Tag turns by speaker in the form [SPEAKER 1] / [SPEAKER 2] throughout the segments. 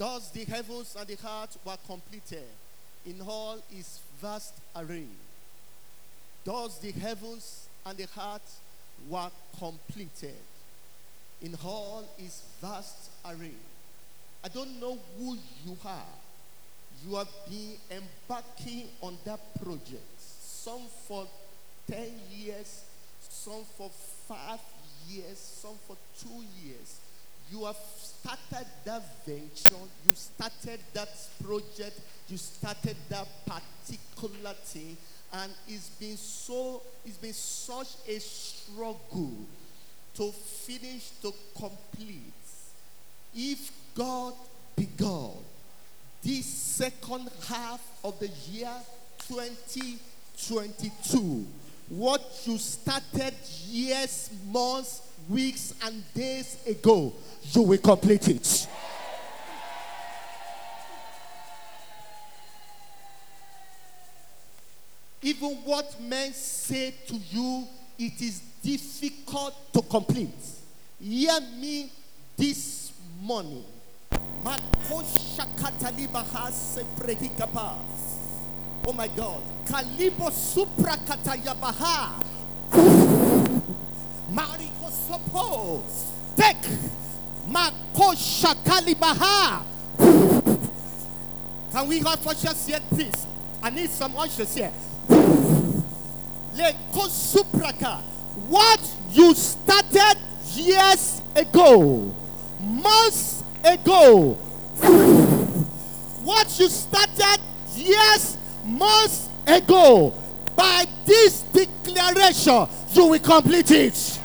[SPEAKER 1] Thus the heavens and the earth were completed in all his vast array. Thus the heavens and the earth were completed in all his vast array. I don't know who you are. You have been embarking on that project. Some for 10 years, some for five years, some for two years. You have started that venture, you started that project, you started that particular thing, and it's been so, it's been such a struggle to finish, to complete. If God be God, this second half of the year 2022, what you started years, months, weeks, and days ago, you will complete it. Even what men say to you, it is difficult to complete. Hear me this morning. Oh my God. Kalibo supra katayabaha. Sopo. Tek. Makosha kalibaha. Can we have ushers here, please? I need some ushers here. What you started years ago, months ago, what you started years, months ago, by this declaration, you will complete it.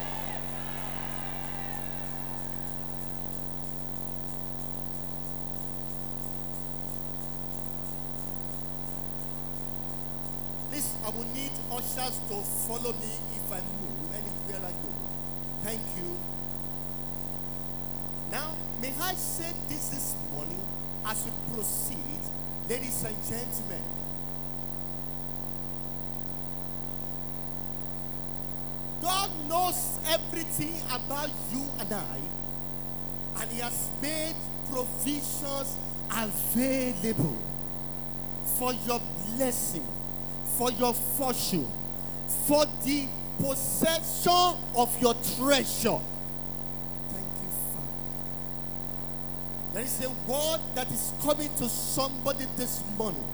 [SPEAKER 1] Please, I will need ushers to follow me if I move anywhere I go. Thank you. Now, may I say this this morning as we proceed, ladies and gentlemen. God knows everything about you and I, and He has made provisions available for your blessing, for your fortune, for the possession of your treasure. Thank you, Father. There is a word that is coming to somebody this morning.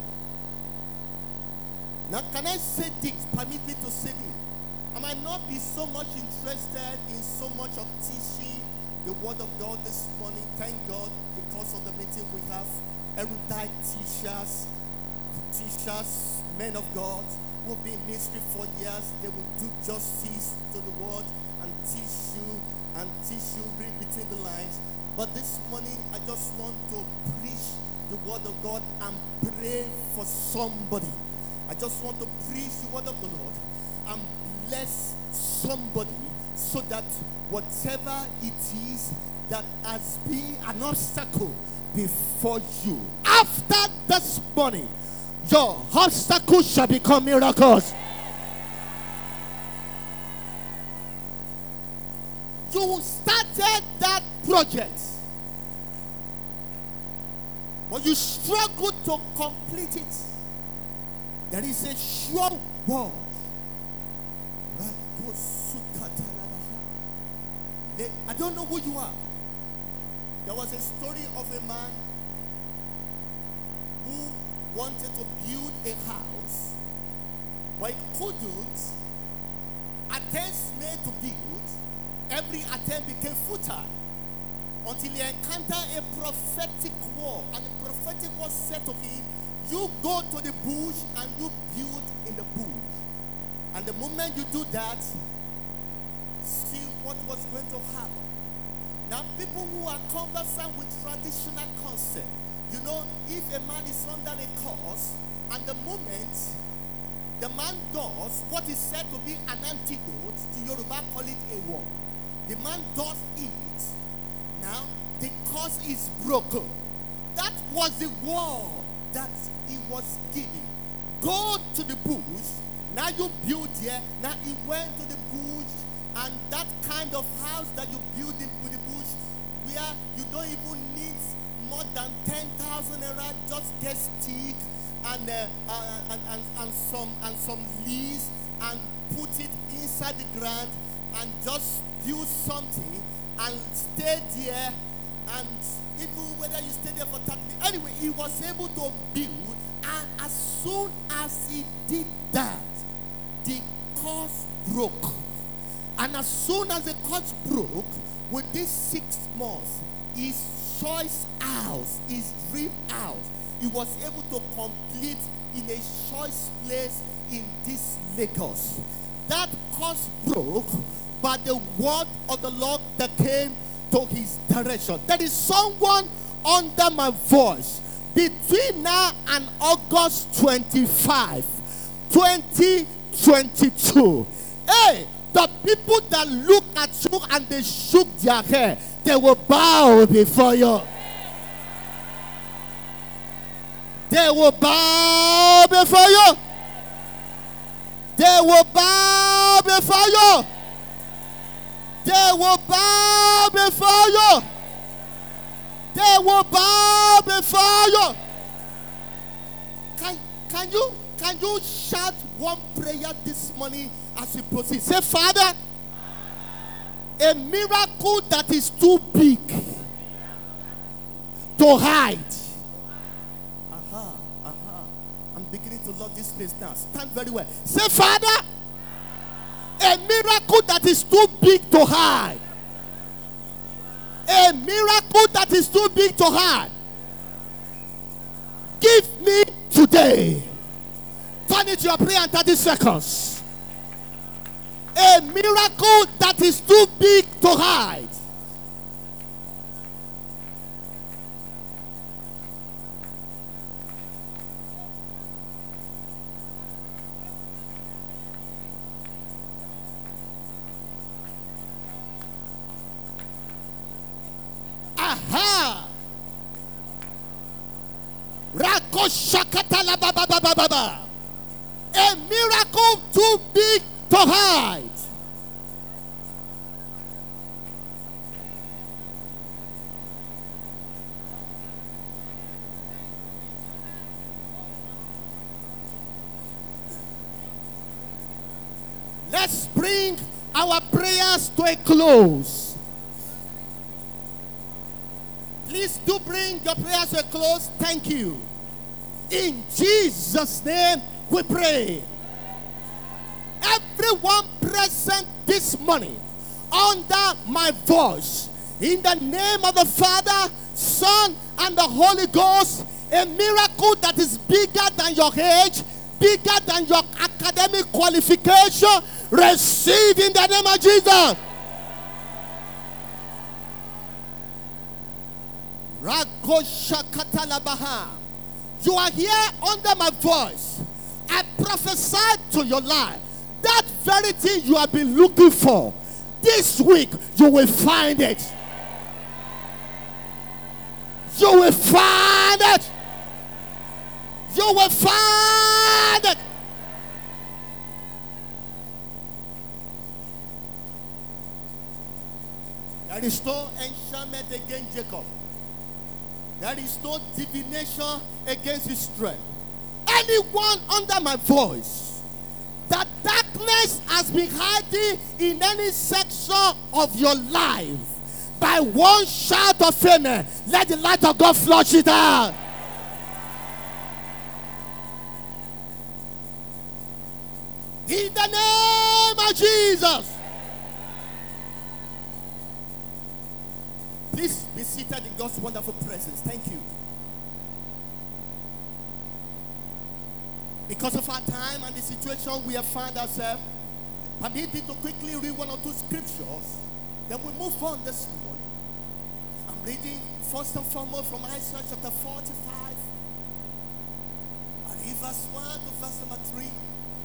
[SPEAKER 1] Now, can I say this? Permit me to say this. I might not be so much interested in so much of teaching the word of God this morning. Thank God because of the meeting we have erudite teachers, teachers, men of God who have been in ministry for years. They will do justice to the word and teach you and teach you read between the lines. But this morning, I just want to preach the word of God and pray for somebody. I just want to preach the word of the Lord and bless somebody so that whatever it is that has been an obstacle before you, after this morning, your obstacles shall become miracles. You started that project, but you struggle to complete it. There is a sure word. I don't know who you are. There was a story of a man who wanted to build a house, but couldn't. Attempts made to build, every attempt became futile until he encountered a prophetic word. And the prophetic word said to him, You go to the bush and you build in the bush. And the moment you do that, see what was going to happen. Now, people who are conversant with traditional concept, you know, if a man is under a curse, and the moment the man does what is said to be an antidote, to Yoruba call it a war. The man does it. Now, the curse is broken. That was the word that he was giving. Go to the bush. Now you build here. Now he went to the bush, and that kind of house that you build in with the bush, where you don't even need more than 10,000 naira, just get stick and, uh, uh, and, and, and, some, and some leaves and put it inside the ground and just build something and stay there and even whether you stay there for 30 minutes. Anyway, he was able to build and as soon as he did that, the course broke. And as soon as the course broke, within six months, his choice house, his dream house, he was able to complete in a choice place in this Lagos. That course broke, but the word of the Lord that came to his direction. There is someone under my voice between now and August 25, 2022. Hey, the people that look at you and they shook their hair, they will bow before you. They will bow before you. They will bow before you. They will bow before you. They will bow before you. Can, can you can you shout one prayer this morning as we proceed? Say, Father, a miracle that is too big to hide. Aha, aha. I'm beginning to love this place now. Stand very well. Say, Father, a miracle that is too big to hide. A miracle that is too big to hide. Give me today. Turn it your prayer in 30 seconds. A miracle close. Please do bring your prayers to a close. Thank you. In Jesus' name we pray. Everyone present this morning under my voice, in the name of the Father, Son, and the Holy Ghost, a miracle that is bigger than your age, bigger than your academic qualification, receive in the name of Jesus. You are here under my voice. I prophesied to your life that very thing you have been looking for. This week you will find it. You will find it. You will find it. There is no enchantment against Jacob. There is no divination against his strength. Anyone under my voice, that darkness has been hiding in any section of your life, by one shout of amen, let the light of God flush it out. In the name of Jesus. Please be seated in God's wonderful presence. Thank you. Because of our time and the situation we have found ourselves, permit me to quickly read one or two scriptures. Then we move on this morning. I'm reading first and foremost from Isaiah chapter 45. I read verse 1 to verse number 3.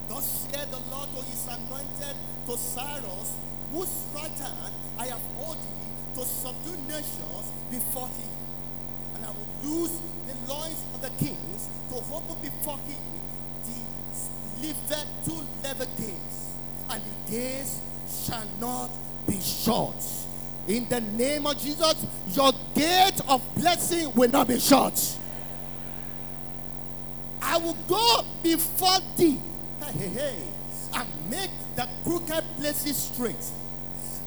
[SPEAKER 1] Thus said the Lord to his anointed to Cyrus, whose right hand I have hold thee to subdue nations before him. And I will loose the loins of the kings to open before him the liver two level gates, and the gates shall not be shut. In the name of Jesus, your gate of blessing will not be shut. I will go before thee hey, hey, and make the crooked places straight.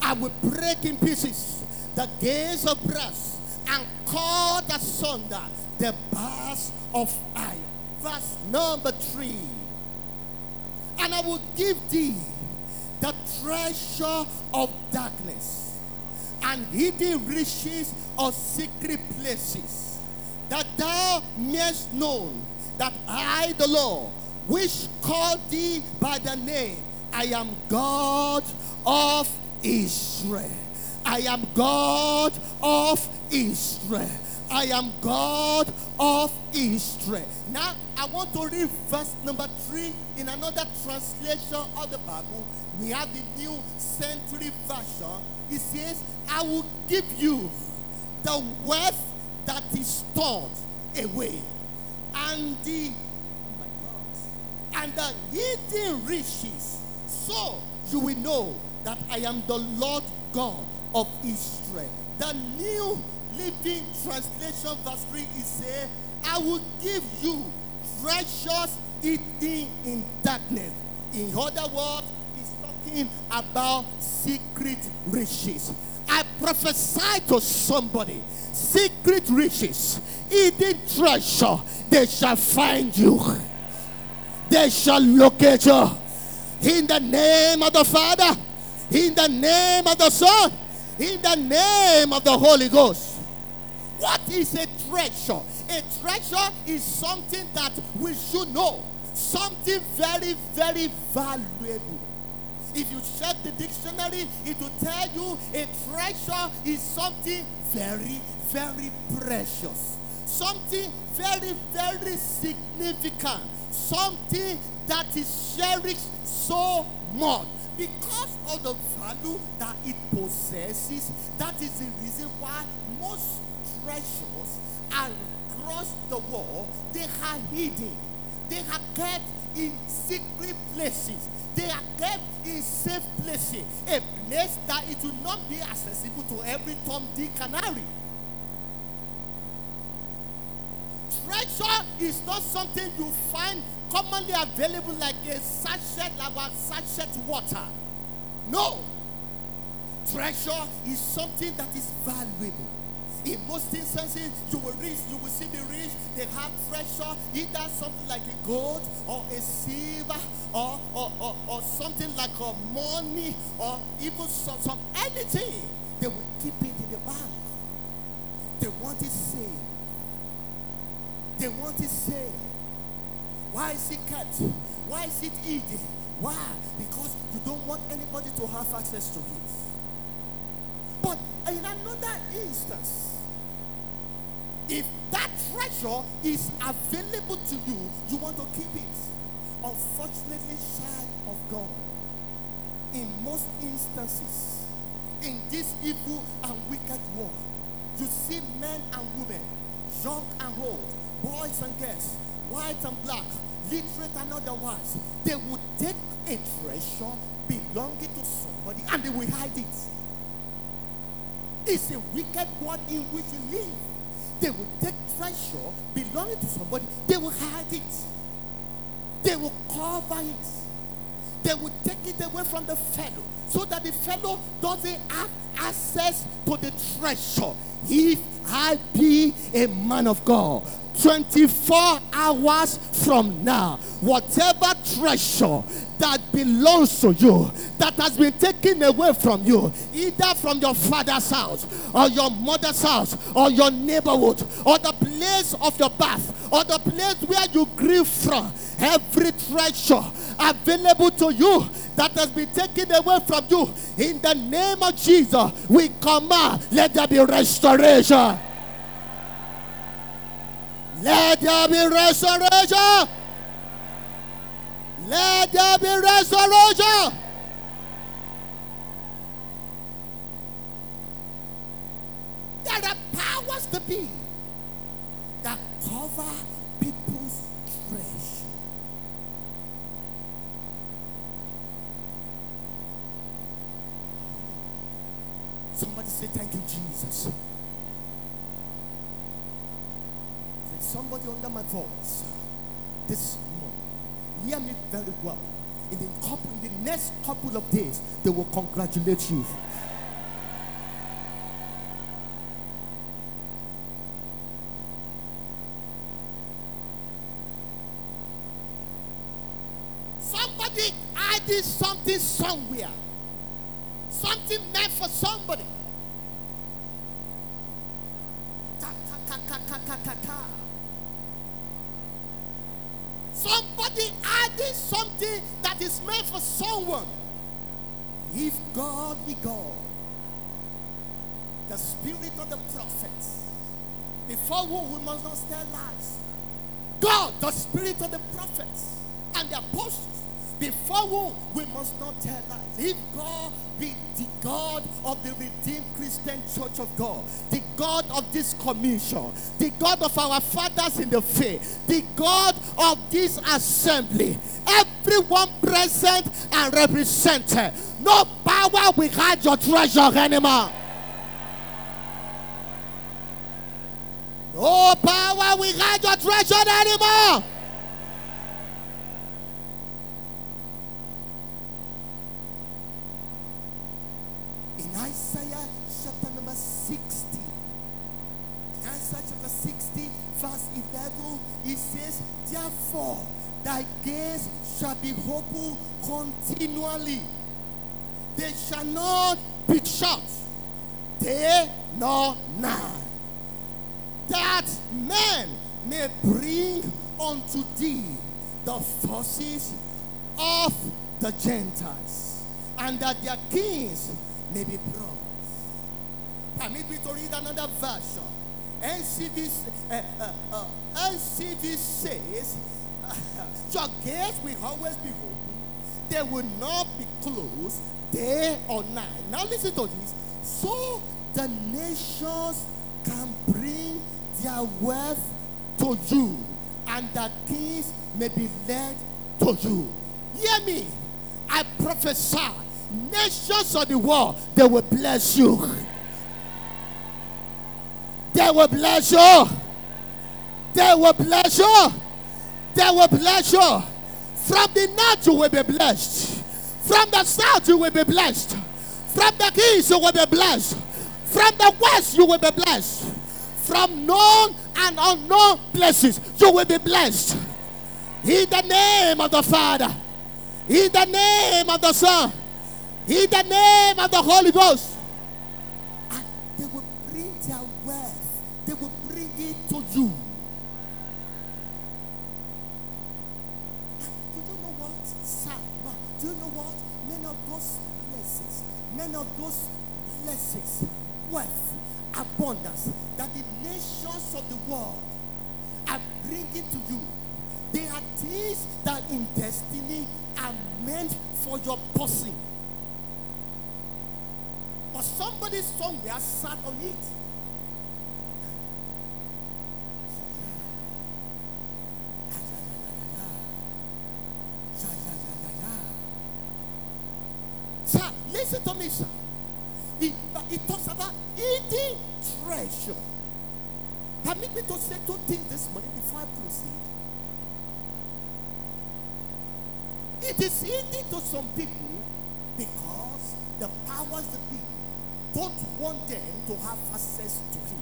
[SPEAKER 1] I will break in pieces the gates of brass and cut asunder the bars of iron. Verse number three. And I will give thee the treasure of darkness and hidden riches of secret places, that thou mayest know that I, the Lord, which called thee by the name, I am God of Israel. I am God of Israel. I am God of Israel. Now, I want to read verse number three in another translation of the Bible. We have the New Century Version. It says, I will give you the wealth that is stored away and the oh and the hidden riches. So you will know that I am the Lord God of Israel. The New Living Translation, verse 3 is say, I will give you treasures hidden in darkness. In other words, he's talking about secret riches. I prophesy to somebody secret riches, hidden treasure, they shall find you. They shall locate you. In the name of the Father, in the name of the Son, in the name of the Holy Ghost. What is a treasure? A treasure is something that we should know, something very, very valuable. If you check the dictionary, it will tell you a treasure is something very, very precious, something very, very significant, something that is cherished so much because of the value that it possesses. That is the reason why most treasures across the world they are hidden, they are kept in secret places. They are kept in safe places, a place that it will not be accessible to every Tom, Dick, and Harry. Treasure is not something you find commonly available like a sachet, like a sachet water. No. Treasure is something that is valuable. In most instances, you will reach, you will see the rich, they have treasure, either something like a gold or a silver or, or, or, or something like a money or even some, some anything. They will keep it in the bank. They want it saved. They want it saved. Why is it kept? Why is it hidden? Why? Because you don't want anybody to have access to it. But in another instance, if that treasure is available to you, you want to keep it. Unfortunately, child of God, in most instances, in this evil and wicked world, you see men and women, young and old, boys and girls, white and black, literate and otherwise, they would take a treasure belonging to somebody and they will hide it. It's a wicked world in which you live. They will take treasure belonging to somebody, they will hide it, they will cover it, they will take it away from the fellow so that the fellow doesn't have access to the treasure. If I be a man of God, 24 hours from now, whatever treasure that belongs to you, that has been taken away from you, either from your father's house, or your mother's house, or your neighborhood, or the place of your birth, or the place where you grew from, every treasure available to you that has been taken away from you, in the name of Jesus, we command, let there be restoration. Let there be restoration. Let there be restoration. There are powers to be that cover people's treasure. Somebody say, Thank you, Jesus. Somebody under my voice this morning. Hear me very well. In the, couple, in the next couple of days, they will congratulate you. Somebody added something somewhere. Something meant for somebody. Ta, ta, ta, ta, ta, ta, ta. Somebody added something that is meant for someone. If Be God, the spirit of the prophets, before whom we must not tell lies. God, the spirit of the prophets and the apostles, before whom we must not tell lies. If God be the God of the redeemed Christian Church of God, the God of this commission, the God of our fathers in the faith, the God of this assembly, everyone present and represented, no power will hide your treasure anymore. No power will hide your treasure anymore. In Isaiah chapter number 60, in Isaiah chapter 60, verse 11, it says, Therefore, thy gaze shall be open continually. They shall not be shut, day nor night, that men may bring unto thee the forces of the Gentiles, and that their kings may be brought. Permit me to read another version. NCV, uh, uh, uh, NCV says, Your gates will always be open, they will not be closed day or night. Now, listen to this. So the nations can bring their wealth to you, and the kings may be led to you. Hear me. I prophesy nations of the world, they will bless you. They will bless you. They will bless you. They will bless you. From the north, you will be blessed. From the south, you will be blessed. From the east, you will be blessed. From the west, you will be blessed. From known and unknown places, you will be blessed. In the name of the Father, in the name of the Son, in the name of the Holy Ghost. You know what? Many of those blessings, many of those blessings, wealth, abundance that the nations of the world are bringing to you. They are things that in destiny are meant for your person. But somebody somewhere sat on it. Sir, listen to me, sir. It, it talks about eating treasure. Permit me to say two things this morning before I proceed. It is easy to some people because the powers that be don't want them to have access to it.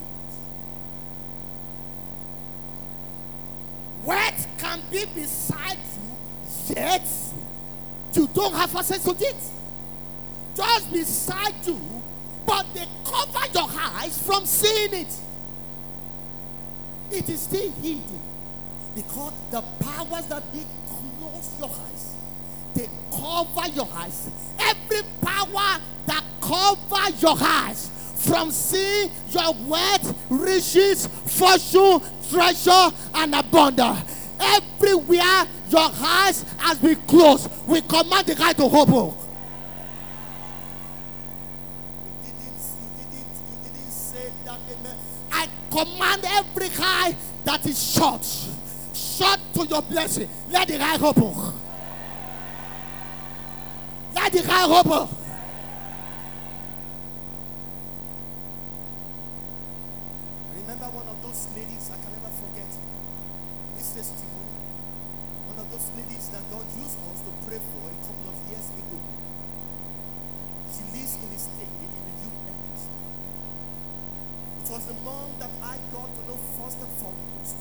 [SPEAKER 1] What can be beside you, yet you don't have access to it. Just beside you, but they cover your eyes from seeing it. It is still hidden because the powers that be close your eyes, they cover your eyes. Every power that cover your eyes from seeing your wealth, riches, fortune, treasure, and abundance. Everywhere your eyes has been closed, we command the guy to open. command every high that is shut, shut to your blessing. Let the eye open. Let the eye open. Remember one of those ladies, I can never forget this testimony. One of those ladies that God used us to pray for a couple of years ago. She lives in the state. It was the mom that I got to know first and foremost.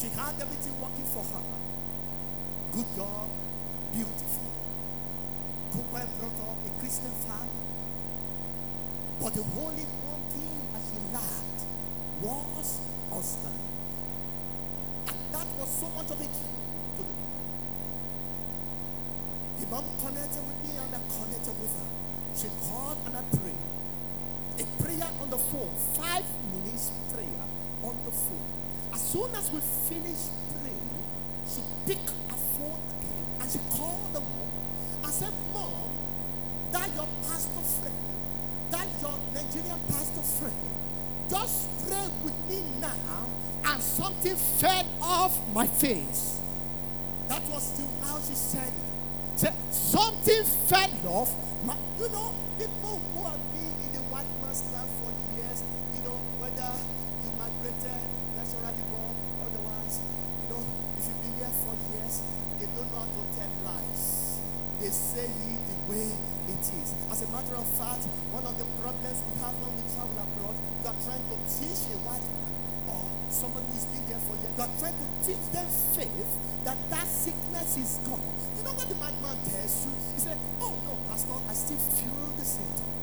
[SPEAKER 1] She had everything working for her. Good job, beautiful. Good well brought up, a Christian family. But the only one thing that she lacked was husband. And that was so much of it to the The mom connected with me and I connected with her. She called and I prayed. A prayer on the phone, five minutes prayer on the phone. As soon as we finished praying, she picked her phone again and she called the mom and said, Mom, that your pastor friend, that your Nigerian pastor friend, just pray with me now and something fell off my face. That was still how she said it. Said, something fell off. My, you know, people who have been the man's land for years, you know, whether you migrated, naturally born, otherwise, you know, if you've been there for years, they don't know how to tell lies. They say it the way it is. As a matter of fact, one of the problems we have when we travel abroad, you are trying to teach a white man or somebody who's been there for years, you are trying to teach them faith that that sickness is gone. You know what the madman tells you? He said, Oh no, Pastor, I still feel the symptom.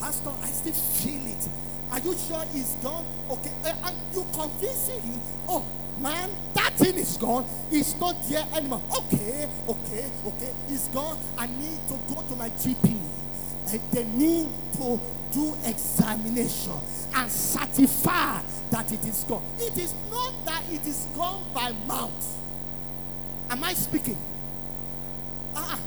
[SPEAKER 1] Pastor, I still feel it. Are you sure it's gone? Okay, eh, and you convincing him, oh man, that thing is gone. It's not there anymore. Okay, okay, okay, it's gone. I need to go to my GP. And they need to do examination and certify that it is gone. It is not that it is gone by mouth. Am I speaking? Ah,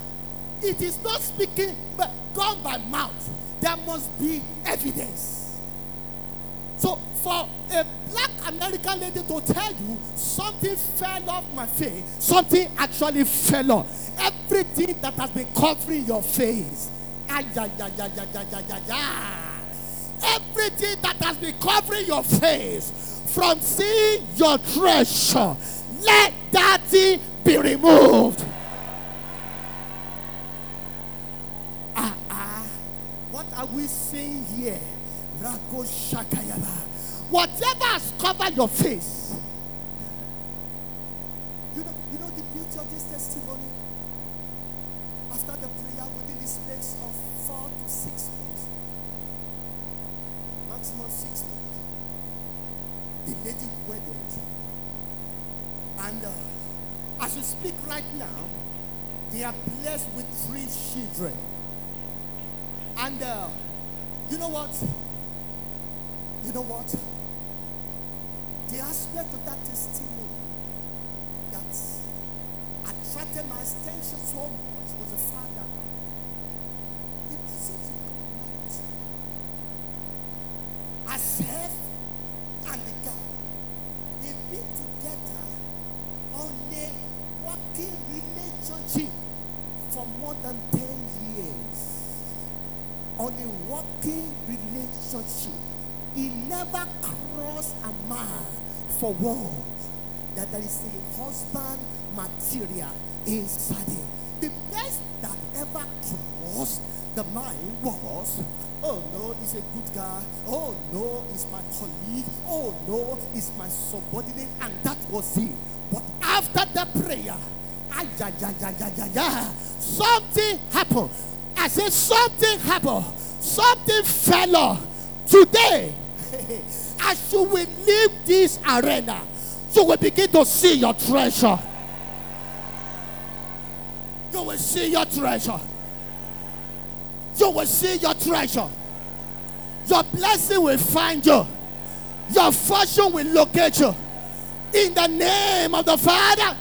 [SPEAKER 1] it is not speaking, but gone by mouth. There must be evidence. So, for a black American lady to tell you something fell off my face, something actually fell off. Everything that has been covering your face. Ay. Everything that has been covering your face from seeing your treasure, let that thing be removed. Ah, ah. What are we saying here? Whatever has covered your face. You know, you know the beauty of this testimony? After the prayer within the space of four to six months, maximum six months, the lady wedded. And uh, as we speak right now, they are blessed with three children. And uh, you know what? You know what? The aspect of that testimony that attracted my attention so much was the fact that the message of God herself and the guy they've been together on a working relationship for more than 10 years on a working relationship he never crossed a mile for words that there is a husband material inside him. The best that ever crossed the mind was, oh no, he's a good guy. Oh no, he's my colleague. Oh no, he's my subordinate. And that was it. But after the prayer, ay, ay, ay, ay, ay, ay, ay, something happened. I said, something happened. Something fell off. Today, as you will leave this arena, you will begin to see your treasure. You will see your treasure. You will see your treasure. Your blessing will find you. Your fortune will locate you. In the name of the Father.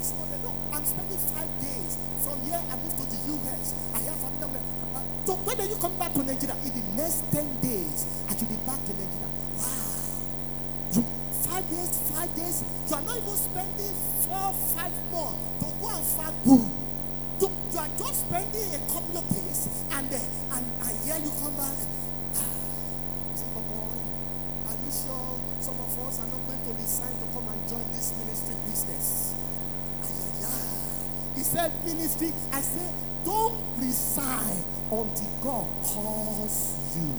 [SPEAKER 1] No, I'm spending five days. From here, I moved to the US. I have family. member. Uh, so when are you coming back to Nigeria? In the next 10 days, I should be back in Nigeria. Wow. You, five days, five days. You are not even spending four, five more to go and find guru. You, you are just spending a couple of days and uh, and, here you come back. Say, but boy, are you sure some of us are not going to resign to come and join this ministry said ministry. I said, don't resign until God calls you.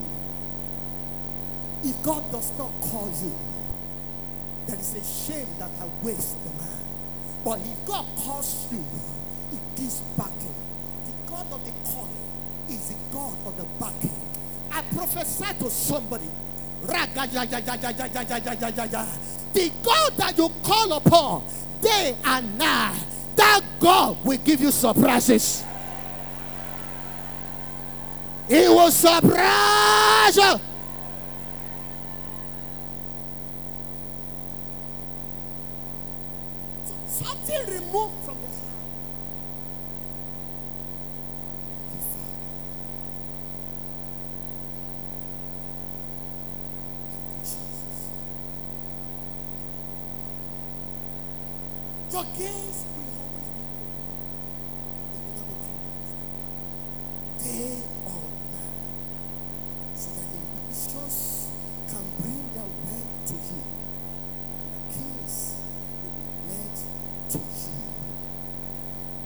[SPEAKER 1] If God does not call you, there is a shame that I waste the man. But if God calls you, it gives backing. The God of the calling is the God of the backing. I prophesy to somebody. The God that you call upon day and night that God will give you surprises. He will surprise you. So something removed from the heart. Your gates will always be open. They will not be closed. Day or night. So that the nations can bring their word to you. And the kings will be led to you.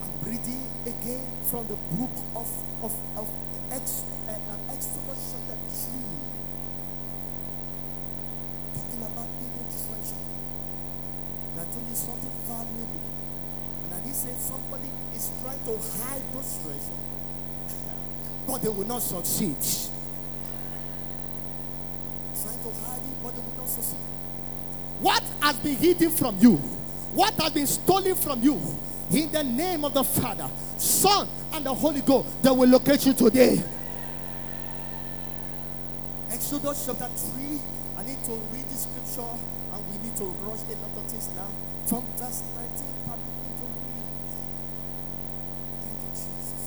[SPEAKER 1] I'm reading again from the book of, of, of Ex, uh, uh, Exodus chapter 3. Talking about hidden treasure. I something valuable. And I did say somebody is trying to hide those treasure, but they will not succeed. Trying to hide it, but they will not succeed. What has been hidden from you? What has been stolen from you? In the name of the Father, Son, and the Holy Ghost, they will locate you today. Exodus chapter 3. I need to read the scripture to rush a lot of things now. From verse 19, permit me to read. Thank you, Jesus.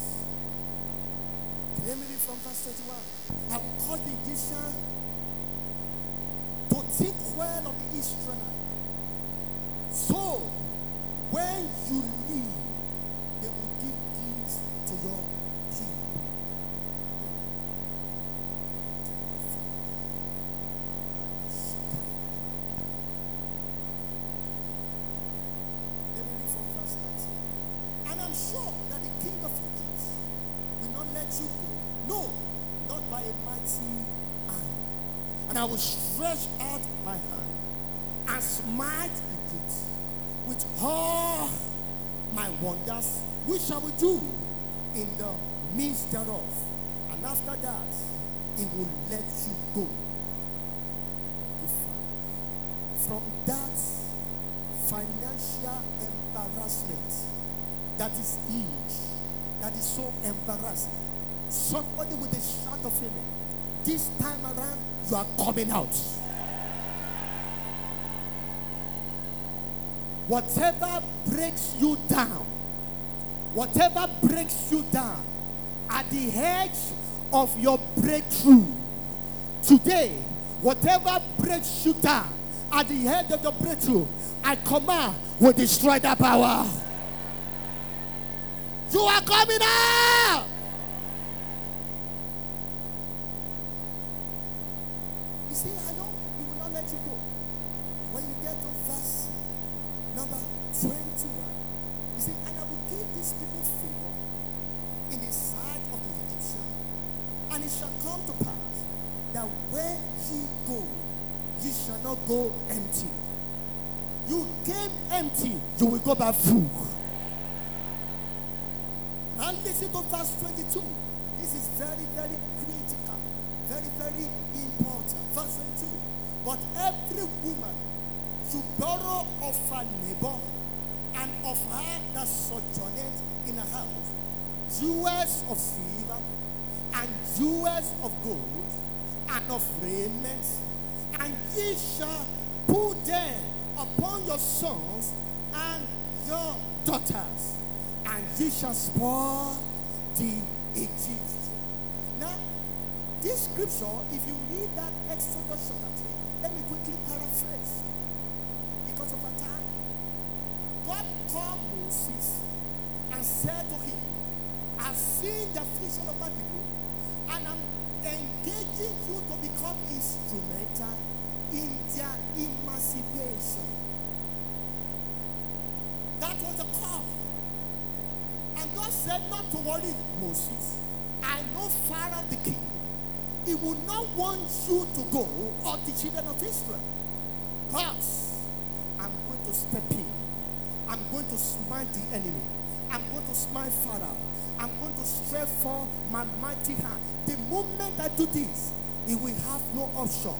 [SPEAKER 1] Let read from verse 31. I will cause the Egyptian to think well of the Israelites. So, when you leave, they will give gifts to your people. Let me read from verse 19. And I'm sure that the king of Egypt will not let you go. No, not by a mighty hand. I will stretch out my hand and smite Egypt with all my wonders, which shall we do in the midst thereof. And after that, it will let you go. From that financial embarrassment that is huge, that is so embarrassing. Somebody with a shout of amen. This time around, you are coming out. Whatever breaks you down, whatever breaks you down at the edge of your breakthrough today, whatever breaks you down at the edge of the breakthrough, I command will destroy that power. You are coming out. I know he will not let you go. When you get to verse number 21, you see, and I will give these people favor in the sight of the Egyptian, and it shall come to pass that where ye go, ye shall not go empty. You came empty, you will go back full. And listen to verse 22. This is very, very critical, very, very important. Verse 22. But every woman should borrow of her neighbor and of her that sojourneth in her house jewels of silver and jewels of gold and of raiment, and ye shall put them upon your sons and your daughters and ye shall spoil the Egyptians. This scripture, if you read that Exodus chapter 3, let me quickly paraphrase because of our time. God called Moses and said to him, I've seen the affliction of my people, and I'm engaging you to become instrumental in their emancipation. That was the call. And God said, Not to worry, Moses. I know Pharaoh the king. He will not want you to go or the children of Israel. But I'm going to step in. I'm going to smite the enemy. I'm going to smite Pharaoh. I'm going to stretch forth my mighty hand. The moment I do this, he will have no option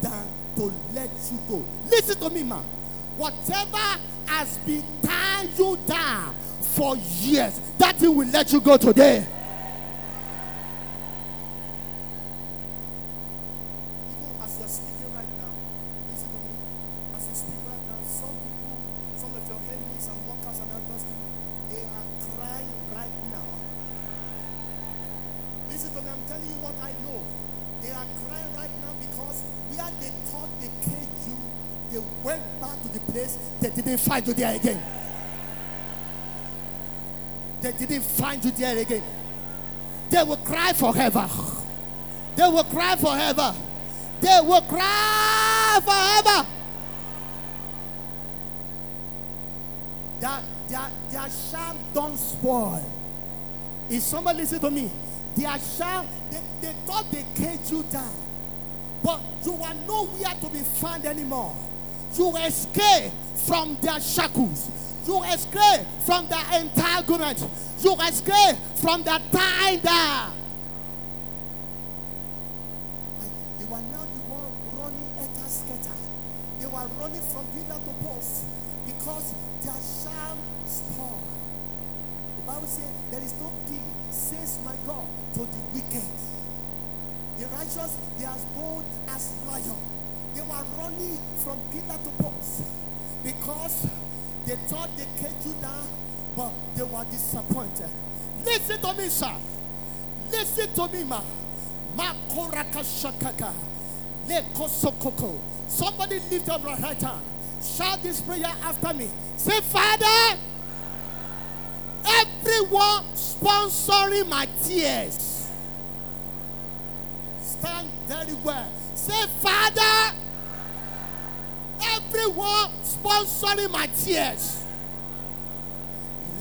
[SPEAKER 1] than to let you go. Listen to me, man. Whatever has been tying you down for years. That thing will let you go today. Even as you're speaking right now, listen to me. As you speak right now, some people, some of your enemies and workers and adversaries, they are crying right now. Listen to me, I'm telling you what I know. They are crying right now because where they thought they caged you, they went back to the place find you there again they didn't find you there again. They will cry forever. They will cry forever. They will cry forever. That their, their sham don't spoil. Is somebody listen to me? Their sham, they, they thought they caged you down. But you are nowhere to be found anymore. You escape from their shackles. You escape from their entanglement. You escape from their tie down. They were now the one running at a scatter. They were running from pillar to post because their sham spoiled. The Bible says there is no king, says my God, to the wicked. The righteous, they are as bold as lion. They were running from pillar to post because they thought they caged you down, but they were disappointed. Listen to me, sir. Listen to me, ma. Somebody lift up your right hand. Shout this prayer after me. Say, Father, everyone sponsoring my tears. Stand very well. Say, Father, everyone sponsoring my tears.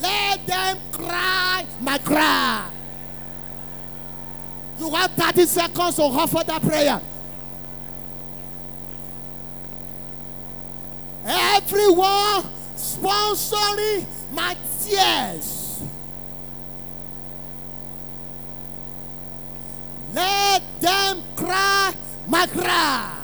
[SPEAKER 1] Let them cry my cry. You have 30 seconds to offer that prayer. Everyone sponsoring my tears. Let them cry my cry.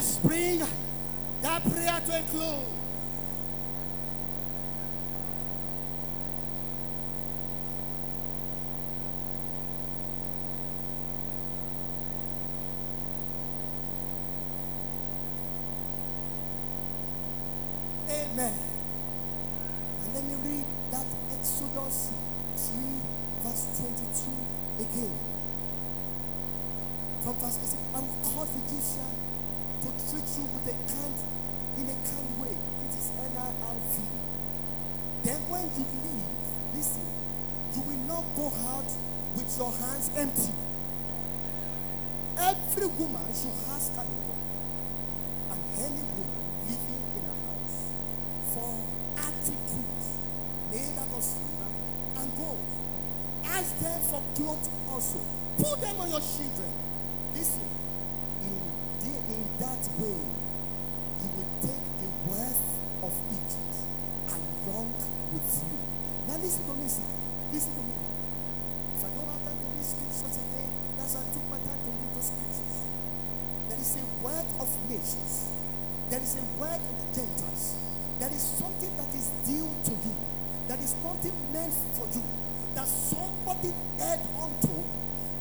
[SPEAKER 1] Let's bring that prayer to a close. Amen. And let me read that Exodus 3, verse 22 again. From verse 18, I will cause the Egyptian to treat you with a kind, in a kind way. It is NIRV. Then you leave, listen, you will not go out with your hands empty. Every woman should ask neighbor, and any woman living in a house, for articles made out of silver and gold. Ask them for clothes also. Put them on your children. Listen, in, the, in that way, you will take with you. Now listen to me, sir. Listen to me. If I don't have time to read scriptures again, that's why I took my time to read those scriptures. There is a word of nations. There is a word of the Gentiles. There is something that is due to you. There is something meant for you that somebody add on to.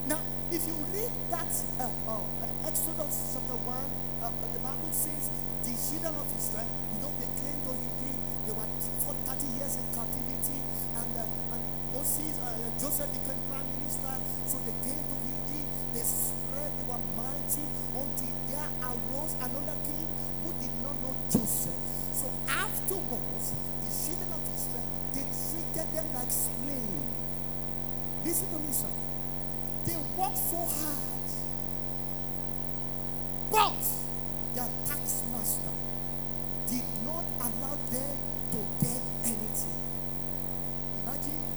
[SPEAKER 1] Now, if you read that uh, uh, Exodus chapter 1, uh, uh the Bible says the children of Israel, you know, they came to Egypt, they were 40 years in captivity, and, uh, and Moses, uh, uh, Joseph became prime minister. So they came to Egypt, they spread, they were mighty until there arose another king who did not know Joseph. So afterwards, the children of Israel, they treated them like slaves. Listen to me, sir. They worked so hard, but their tax master did not allow them to get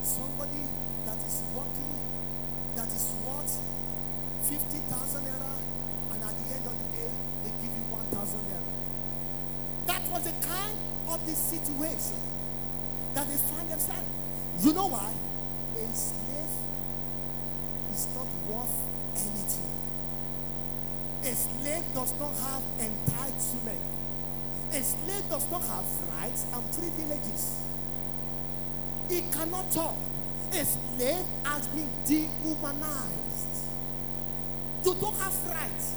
[SPEAKER 1] somebody that is working, that is worth 50,000 naira, and at the end of the day, they give you 1,000 naira. That was the kind of the situation that they found themselves. You know why? A slave is not worth anything. A slave does not have entitlement. A slave does not have rights and privileges. He cannot talk. A slave has been dehumanized. You don't have rights.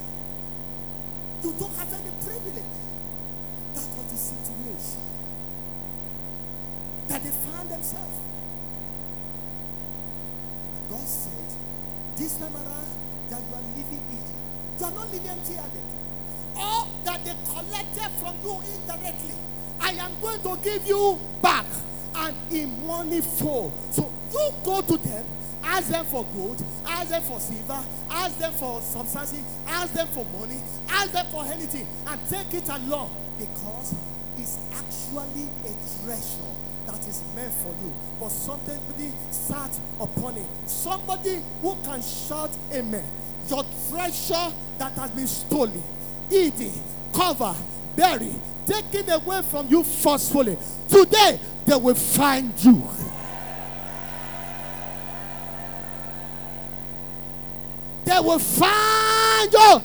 [SPEAKER 1] You don't have any privilege. That was the situation that they found themselves. God said, this time around that you are living Egypt, you are not living empty-handed. All that they collected from you indirectly, I am going to give you back and in money full. So you go to them, ask them for gold, ask them for silver, ask them for substances, ask them for money, ask them for anything, and take it along because it's actually a treasure that is meant for you. But somebody sat upon it. Somebody who can shout amen. Your treasure that has been stolen, eaten, covered, buried, taken away from you forcefully. Today they will find you. They will find you.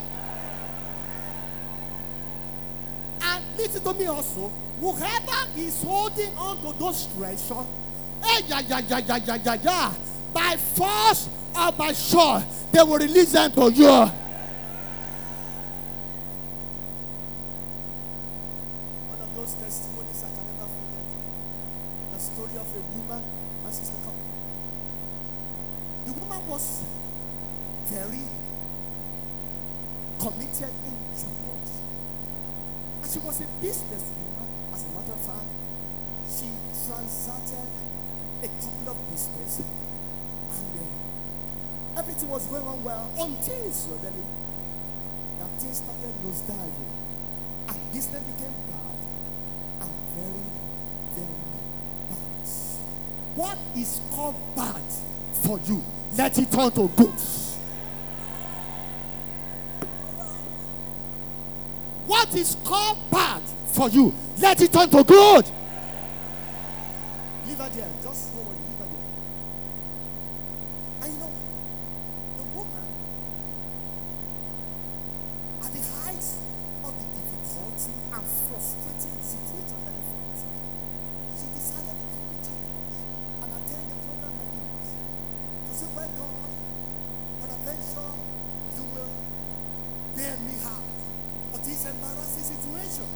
[SPEAKER 1] And listen to me also. Whoever is holding on to those treasure, eh, yeah, yeah, yeah, yeah, yeah, yeah, yeah, by force or by sure, they will release them to you. One of those testimonies I can never forget. The story of a woman, my sister, come. The woman was very committed in church. And she was a businesswoman, as a matter of fact. She transacted a couple of business and uh, everything was going on well until suddenly that things started nosediving and this thing became bad and very, very bad. What is called bad for you? Let it turn to good. What is called bad for you? Let it turn to good. Leave her there. Just no worry. Leave her there. And you know, the woman, at the height of and frustrating situation that they found herself. She decided to come to church and attend a program like this to say, Well, God, peradventure you will bear me out of this embarrassing situation.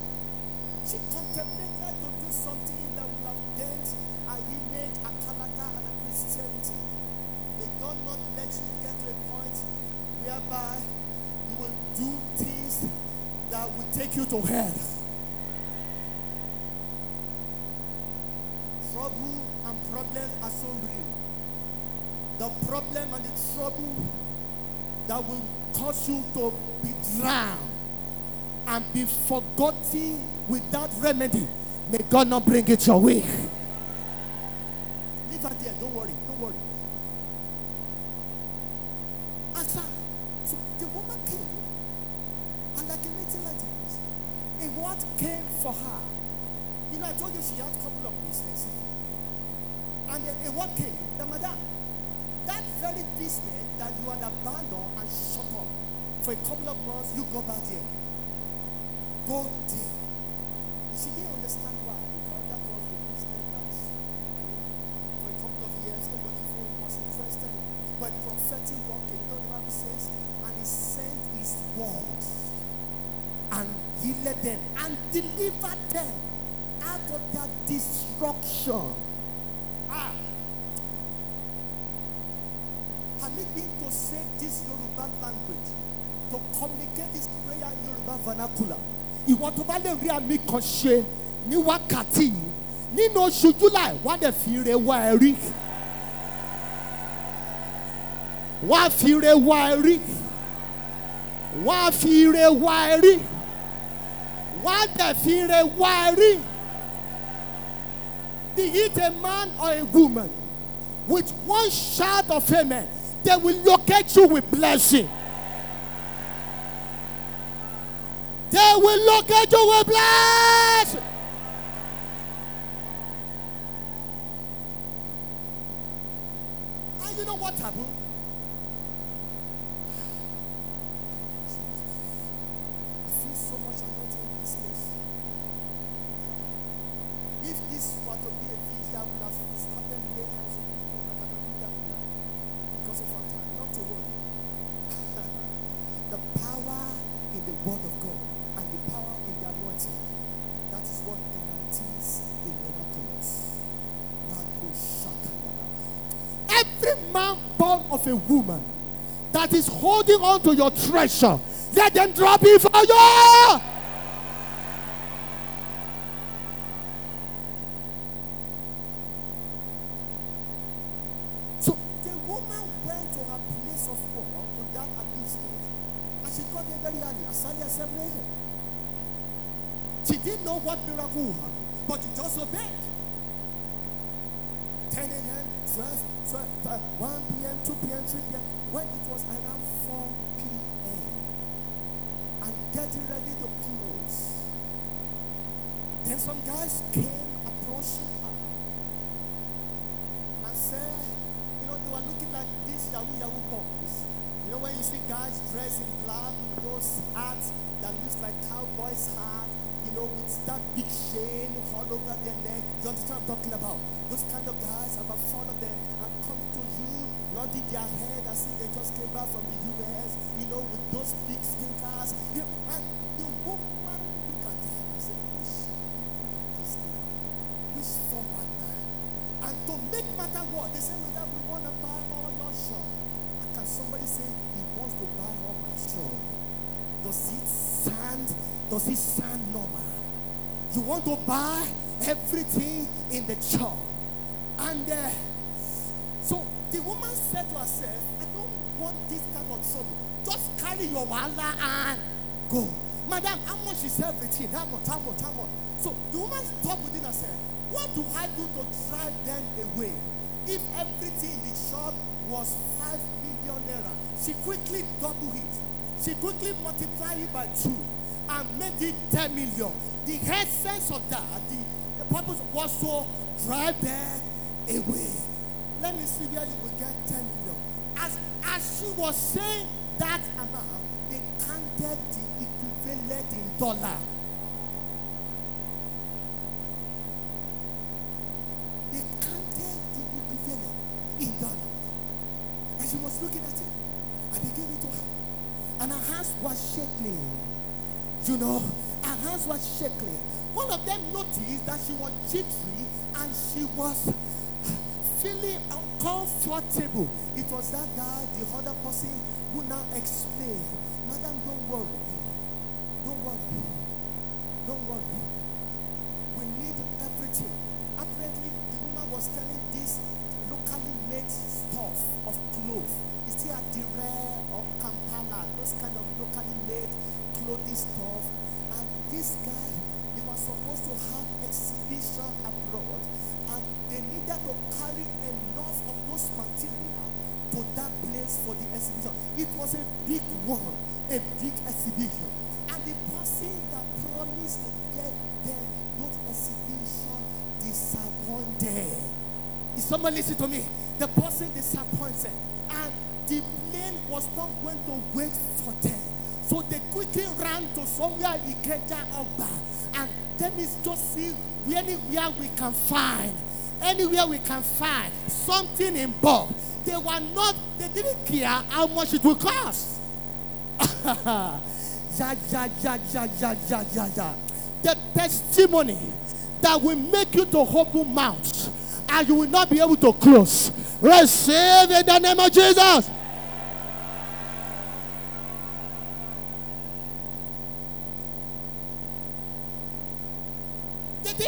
[SPEAKER 1] She contemplated to do something that would have dent her image, her character, and her Christianity. They do not let you get to a point whereby you will do things that will take you to hell. Trouble and problems are so real. The problem and the trouble that will cause you to be drowned and be forgotten without remedy. May God not bring it your way. Leave her there. Don't worry. Don't worry. And so, so the woman came, and like a meeting like this, a word came for her. You know, I told you she had a couple of businesses. And a, a word came, the madam, that very business that you had abandoned and shut up for a couple of months, you go back there. Go there. She didn't understand why, because that was the business that for a couple of years nobody was interested. But prophetic working, you know the Bible says, and he sent his word and healed them and delivered them out of that destruction. Ah. Permit me to say this Yoruba language, to communicate this prayer in Yoruba vernacular. ìwọ tó bá lè rí àmì kan ṣe ní wákàtí yìí nínú oṣù july wọ́n á dẹ̀ fi ire wá ẹ rí wọ́n á fi ire wá ẹ rí wọ́n á fi ire wá ẹ rí wọ́n á dẹ̀ fi ire wá ẹ rí be it a man or a woman with one shout of amen they will locate you with blessing. They will locate you with blessing. And you know what happened? I feel so much anointing in this place. If this were to be a video, I would have started laying hands on people. I cannot do that now because of our time. Not to worry. the power in the word of God and the power in the anointing. That is what guarantees the miraculous. Rako shakayala. Every man born of a woman that is holding on to your treasure, let them drop it for you. So the woman went to her place of work to that her business, and she got there very early, as early as 7 a.m. She didn't know what miracle would happen, but she just obeyed. 10 a.m., 12, 12, uh, 1 p.m., 2 p.m., 3 p.m. When it was around 4 p.m. and getting ready to close, then some guys came approaching her and said, you know, they were looking like these Yahoo Yahoo. You know, when you see guys dressed in black with those hats that looks like cowboys' hat, you know, with that big chain all over their neck. You understand I'm talking about? Those kind of guys, about fond of them, and coming to you, nodding their head as if they just came back from the US, you know, with those big stinkers. You know, and the woman look at them and say, which this now? Which forward man? And to make matter what? They say, Madam, we want to buy all your shop. And can somebody say he wants to buy all my shop? Does it sound, does it sound? You want to buy everything in the shop. And uh, so the woman said to herself, I don't want this kind of trouble. Just carry your wallet and go. Madam, how much is everything? How much, how much, how much? So the woman stopped within herself. What do I do to drive them away? If everything in the shop was five million naira, she quickly doubled it. She quickly multiplied it by two and made it 10 million. The essence of that, the, the purpose was to drive them away. Let me see where you will get 10 million. As, as she was saying that amount, they counted the equivalent in dollar. looking at it. And he gave it to her. And her hands were shaking. You know, her hands were shaking. One of them noticed that she was jittery and she was feeling uncomfortable. It was that guy, the other person, who now explained, Madam, don't worry. Don't worry. Don't worry. We need everything. Apparently, the woman was telling this locally made stuff of clothes. Is still a the or Kampala, those kind of locally made clothing stuff. And this guy, they were supposed to have exhibition abroad, and they needed to carry enough of those material to that place for the exhibition. It was a big one, a big exhibition. And the person that promised to get there, those exhibition disappointed. Is someone listen to me? The person disappointed. And the plane was not going to wait for them. So they quickly ran to somewhere Ikeja Ogba. And let me just see anywhere we can find, anywhere we can find something in bulk. They were not, they didn't care how much it would cost. yeah, yeah, yeah, yeah, yeah, yeah, yeah. The testimony that will make you to open mouth and you will not be able to close. Receive in the name of Jesus.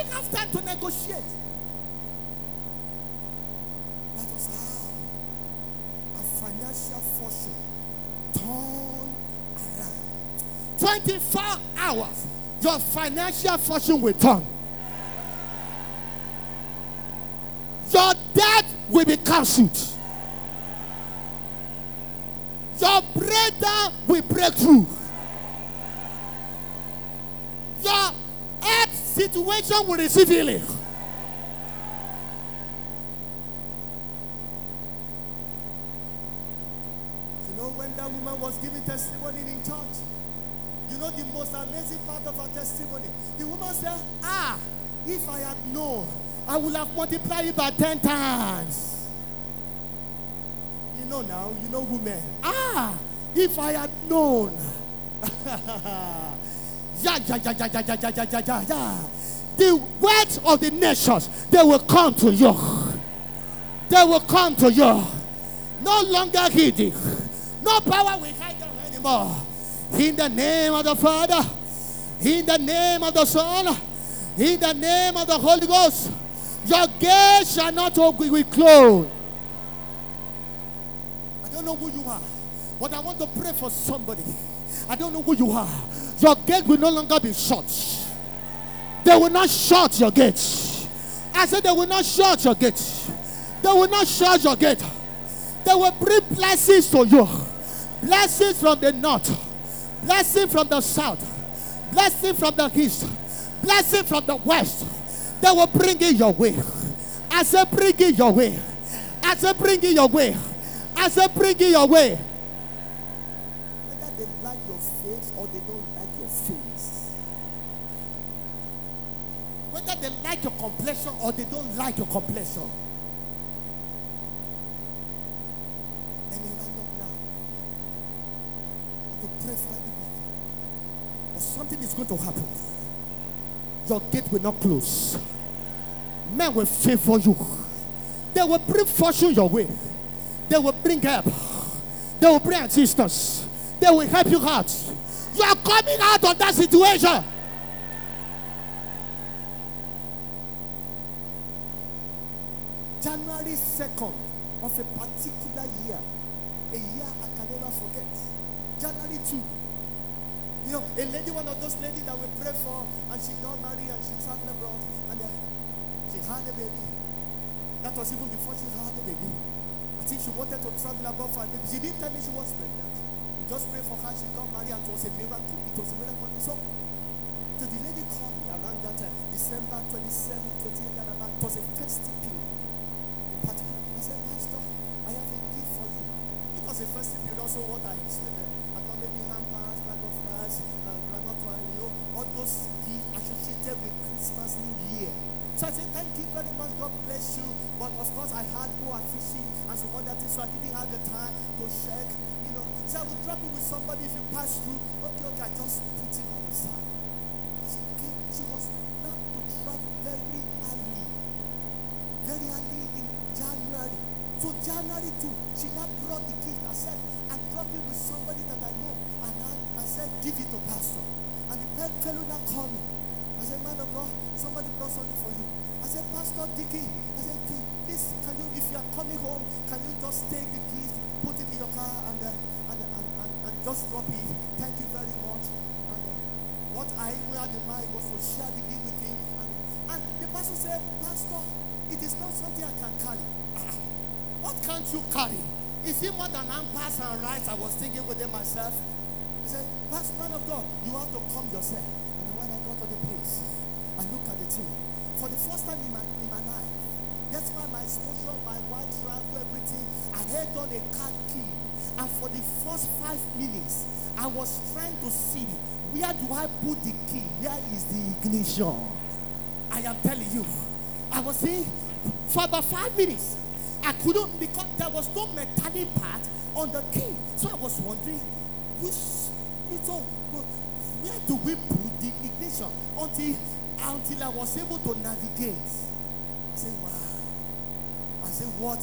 [SPEAKER 1] Have time to negotiate. That was how a financial fortune turned around. 24 hours, your financial fortune will turn. Your debt will be cancelled. Your breakdown will break through. Your health situation will receive healing. You know, when that woman was giving testimony in church, you know the most amazing part of her testimony? The woman said, Ah, if I had known, I would have multiplied it by 10 times. You know now, you know women. Ah, if I had known. yeah, yeah, yeah, yeah, yeah, yeah, yeah, yeah, yeah. The words of the nations, they will come to you. They will come to you. No longer hidden. No power will hide them anymore. In the name of the Father, in the name of the Son, in the name of the Holy Ghost, your gate shall not be closed. I don't know who you are, but I want to pray for somebody. I don't know who you are. Your gate will no longer be shut. They will not shut your gate. I said they will not shut your gate. They will not shut your gate. They will bring blessings to you. Blessings from the north. Blessing from the south. Blessing from the east. Blessing from the west. They will bring it your way. I said, bring it your way. I said, bring it your way. I said, bring it your way. Whether they like your face or they don't like your face. Whether they like your complexion or they don't like your complexion. Let me round up now. To pray for everybody. But something is going to happen. Your gate will not close. Men will favor you. They will bring fortune your way. They will bring help. They will bring assistance. They will help you out. You are coming out of that situation. January 2nd of a particular year, a year I can never forget. January 2. You know, a lady, one of those ladies that we pray for, and she got married and she traveled abroad, and she had a baby. That was even before she had a baby. I think she wanted to travel abroad for a baby. She didn't tell me she was pregnant. We just prayed for her. She got married, and it was a miracle. It was a miracle. So, so the lady called me around that time, December 27, 28, that about. It was a festive period. Particular, I said, Pastor, I have a gift for you. It was a festive period, also what I expected. I thought maybe hampers, bag of rice, uh, granite you know, all those gifts associated with Christmas, New Year. So I said, Thank you very much. God bless you. But of course, I had go and fishing and some other things, so I didn't have the time to check. You know, so I would drop it with somebody if you pass through. Okay, okay, I just put it on the side. She came, she was not to travel very early, very early in January. So January 2, she now brought the gift herself and dropped it with somebody that I know and I, I said, give it to pastor. And the fellow now called me. I said, man of God, somebody brought something for you. I said, Pastor Dicky, I said, please, can you, if you are coming home, can you just take the gift, put it in your car, and, uh, and, and, and, and, just drop it? Thank you very much. And uh, what I even had in mind was to share the gift with him. And, and the pastor said, Pastor, it is not something I can carry. What can't you carry? Is it more than pass and rights? I was thinking within myself. He said, Pastor, man of God, you have to come yourself. And when I got to the place, I look at the thing. For the first time in my, in my life, that's why my exposure, my white travel, everything, I held on a car key. And for the first five minutes, I was trying to see where do I put the key? Where is the ignition? I am telling you. I was saying for about five minutes. I couldn't because there was no metallic part on the key. So I was wondering, which so where do we put the ignition until until I was able to navigate? I said, wow. I said, what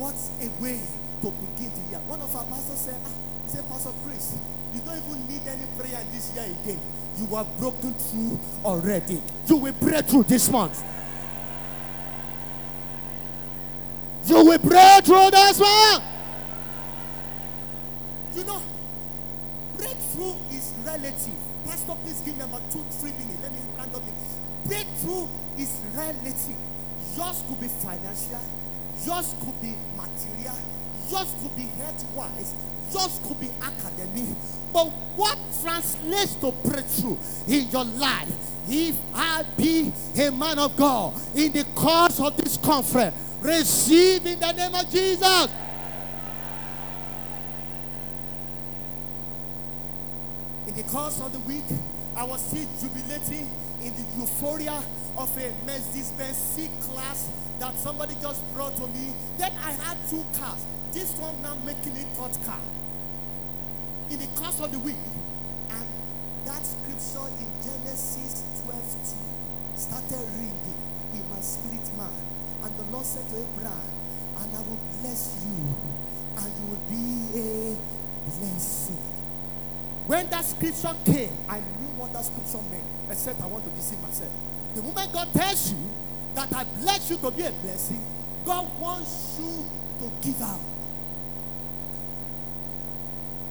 [SPEAKER 1] what a way to begin the year. One of our pastors said, ah, said, Pastor Chris, you don't even need any prayer this year again. You are broken through already. You will break through this month. You will break through this month. You know, breakthrough is relative. Pastor, please give me about two, three minutes. Let me round up it. Breakthrough is relative. Yours could be financial, yours could be material, yours could be health wise, yours could be academic. But what translates to breakthrough in your life? If I be a man of God in the course of this conference, receive in the name of Jesus. In the course of the week, I was still jubilating in the euphoria of a Mercedes-Benz C class that somebody just brought to me. Then I had two cars. This one now making a third car. In the course of the week, and that scripture in Genesis 12 2 started ringing in my spirit man. And the Lord said to Abraham, and I will bless you, and you will be a blessing. When that scripture came, I knew what that scripture meant, except I want to deceive myself. The moment God tells you that I bless you to be a blessing, God wants you to give out.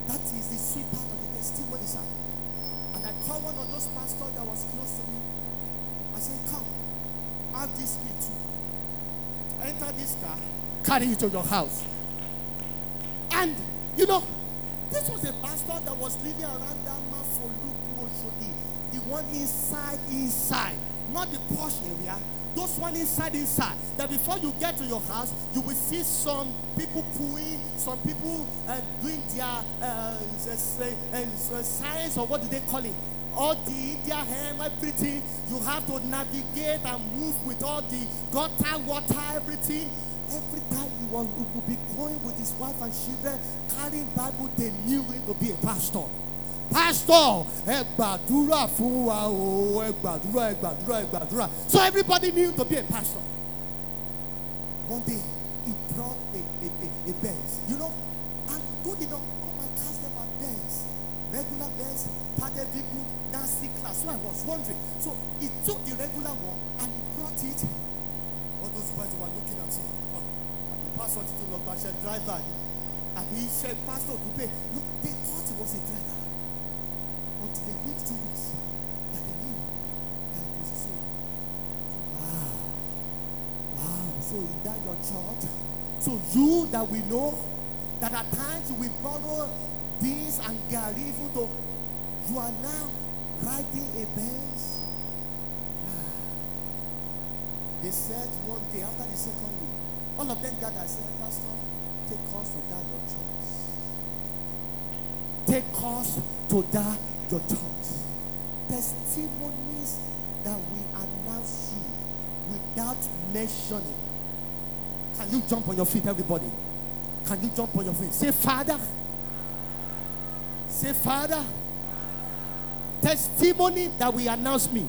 [SPEAKER 1] That is the sweet part of the testimony, sir. And I called one of those pastors that was close to me. I said, Come, have this key too. Enter this car, carry it to your house. And, you know, this was a pastor that was living around that Mafoluku Oshodi. The one inside, inside. Not the posh area. Those one inside, inside. That before you get to your house, you will see some people pooing, some people uh, doing their uh, uh, science or what do they call it? All the India hem, everything. You have to navigate and move with all the gutter, water, everything. Every time you was, he would be going with his wife and children, carrying Bible, they knew him to be a pastor. Pastor, ẹ gbàdúrà fún wa o, ẹ gbàdúrà. So everybody knew to be a pastor. One day, he brought a, a, a, a Benz. You know, and good enough, all my cars, them are Benz. Regular Benz, padded vehicle, Nancy class. So I was wondering. So he took the regular one and he brought it. All those boys were looking at him oh, The pastor títí lọ gbàṣẹ driver And he iṣẹ́ pastor pay look they thought he was a driver until a week two weeks that they that it a soul wow wow so is that your church so you that we know that at times we borrow beans and garri even though you are now riding a Benz ah. they said one day after the second week all of them gathered and said, Pastor, take us to that your church. Take us to that your church. Testimonies that we announce you without mentioning Can you jump on your feet, everybody? Can you jump on your feet? Say, Father. Say, Father. Testimony that will announce me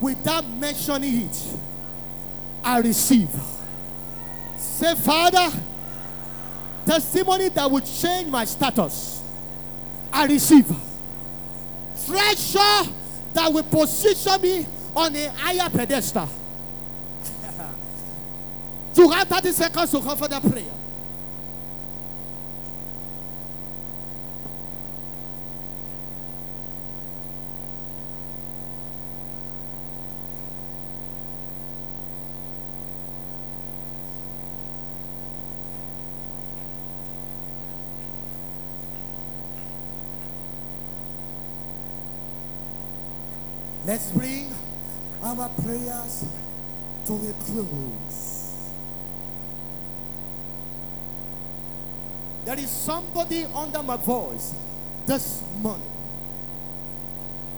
[SPEAKER 1] without mentioning it, I receive. Say, Father, testimony that will change my status, I receive. Treasure that will position me on a higher pedestal. you have 30 seconds to for that prayer. Let's bring our prayers to a close. There is somebody under my voice this morning.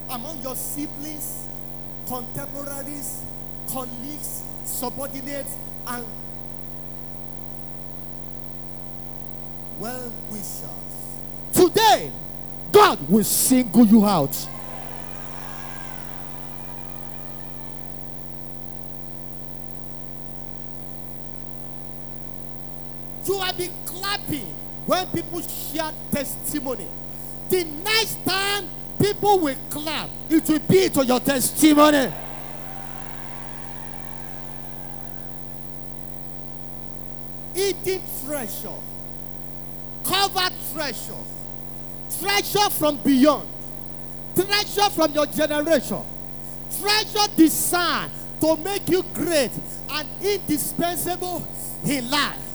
[SPEAKER 1] Among your siblings, contemporaries, colleagues, subordinates, and well wishers. Today, God will single you out. You clapping when people share testimony. The next time people will clap, it will be to your testimony. Eating treasure, covered treasure, treasure from beyond, treasure from your generation, treasure designed to make you great and indispensable in life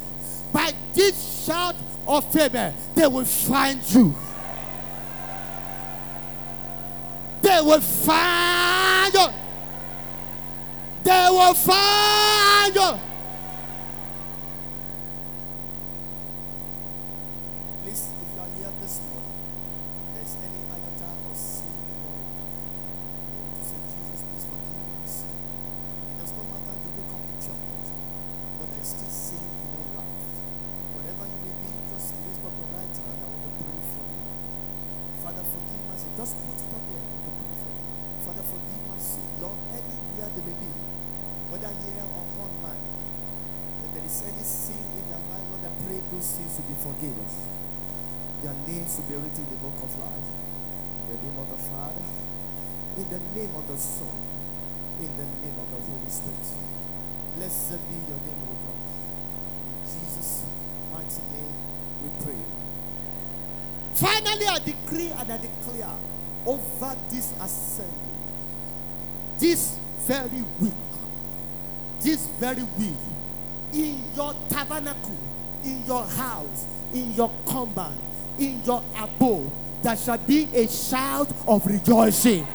[SPEAKER 1] by this shout of favor, they will find you. They will find you. They will find you. Please, if you are here this morning, there's any iota or sin in your life, you want to say, Jesus, please forgive my sin. It does not matter you do come to church, but there's still sin in your life. Whatever you may be, just lift up your right hand. I want to pray for you. Father, forgive my sin. Just put it up there. I want to pray for you. Father, forgive my sin. Lord, anywhere they may be, whether here or online, if there is any sin in their life, Lord, I pray those sins to be forgiven. Their names to be written in the book of life. In the name of the Father, in the name of the Son, in the name of the Holy Spirit. Blessed be your name, O God. In Jesus' mighty name we pray. Finally, I decree and I declare over this assembly, this very week, this very week, in your tabernacle, in your house, in your compound, in your abode, there shall be a shout of rejoicing.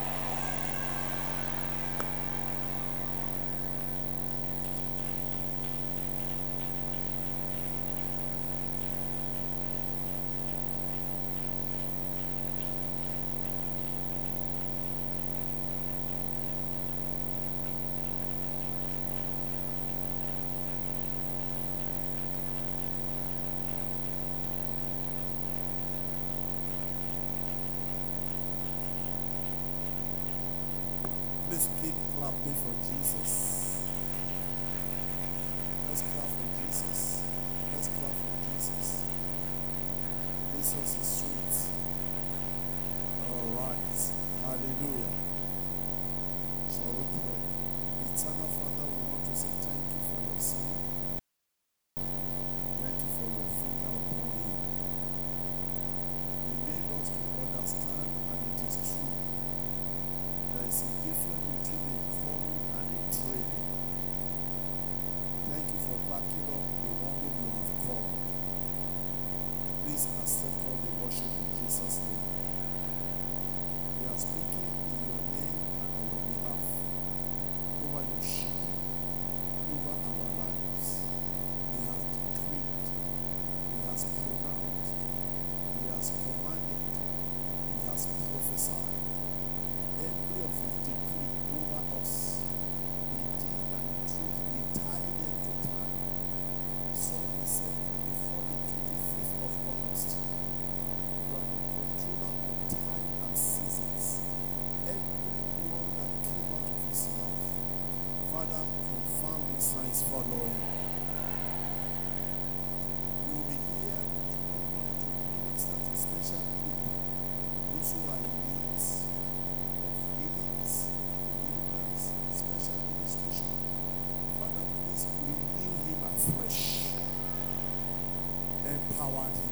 [SPEAKER 1] Keep clapping for Jesus. Let's clap for Jesus. Let's clap for Jesus. Jesus is sweet. All right. Hallelujah. Shall we pray? Eternal Father, we want to say thank you for your son. Thank you for your finger upon him. You made us to understand, and it is true. There is a difference between a calling and a training. Thank you for backing up the one whom you have called. Please accept all the worship in Jesus' name. We are speaking in your name and on your behalf over your sheep, over our lives. He has decreed, He has pronounced, He has commanded, He has prophesied every of his decree over us, in deed and in truth, he tied them empowered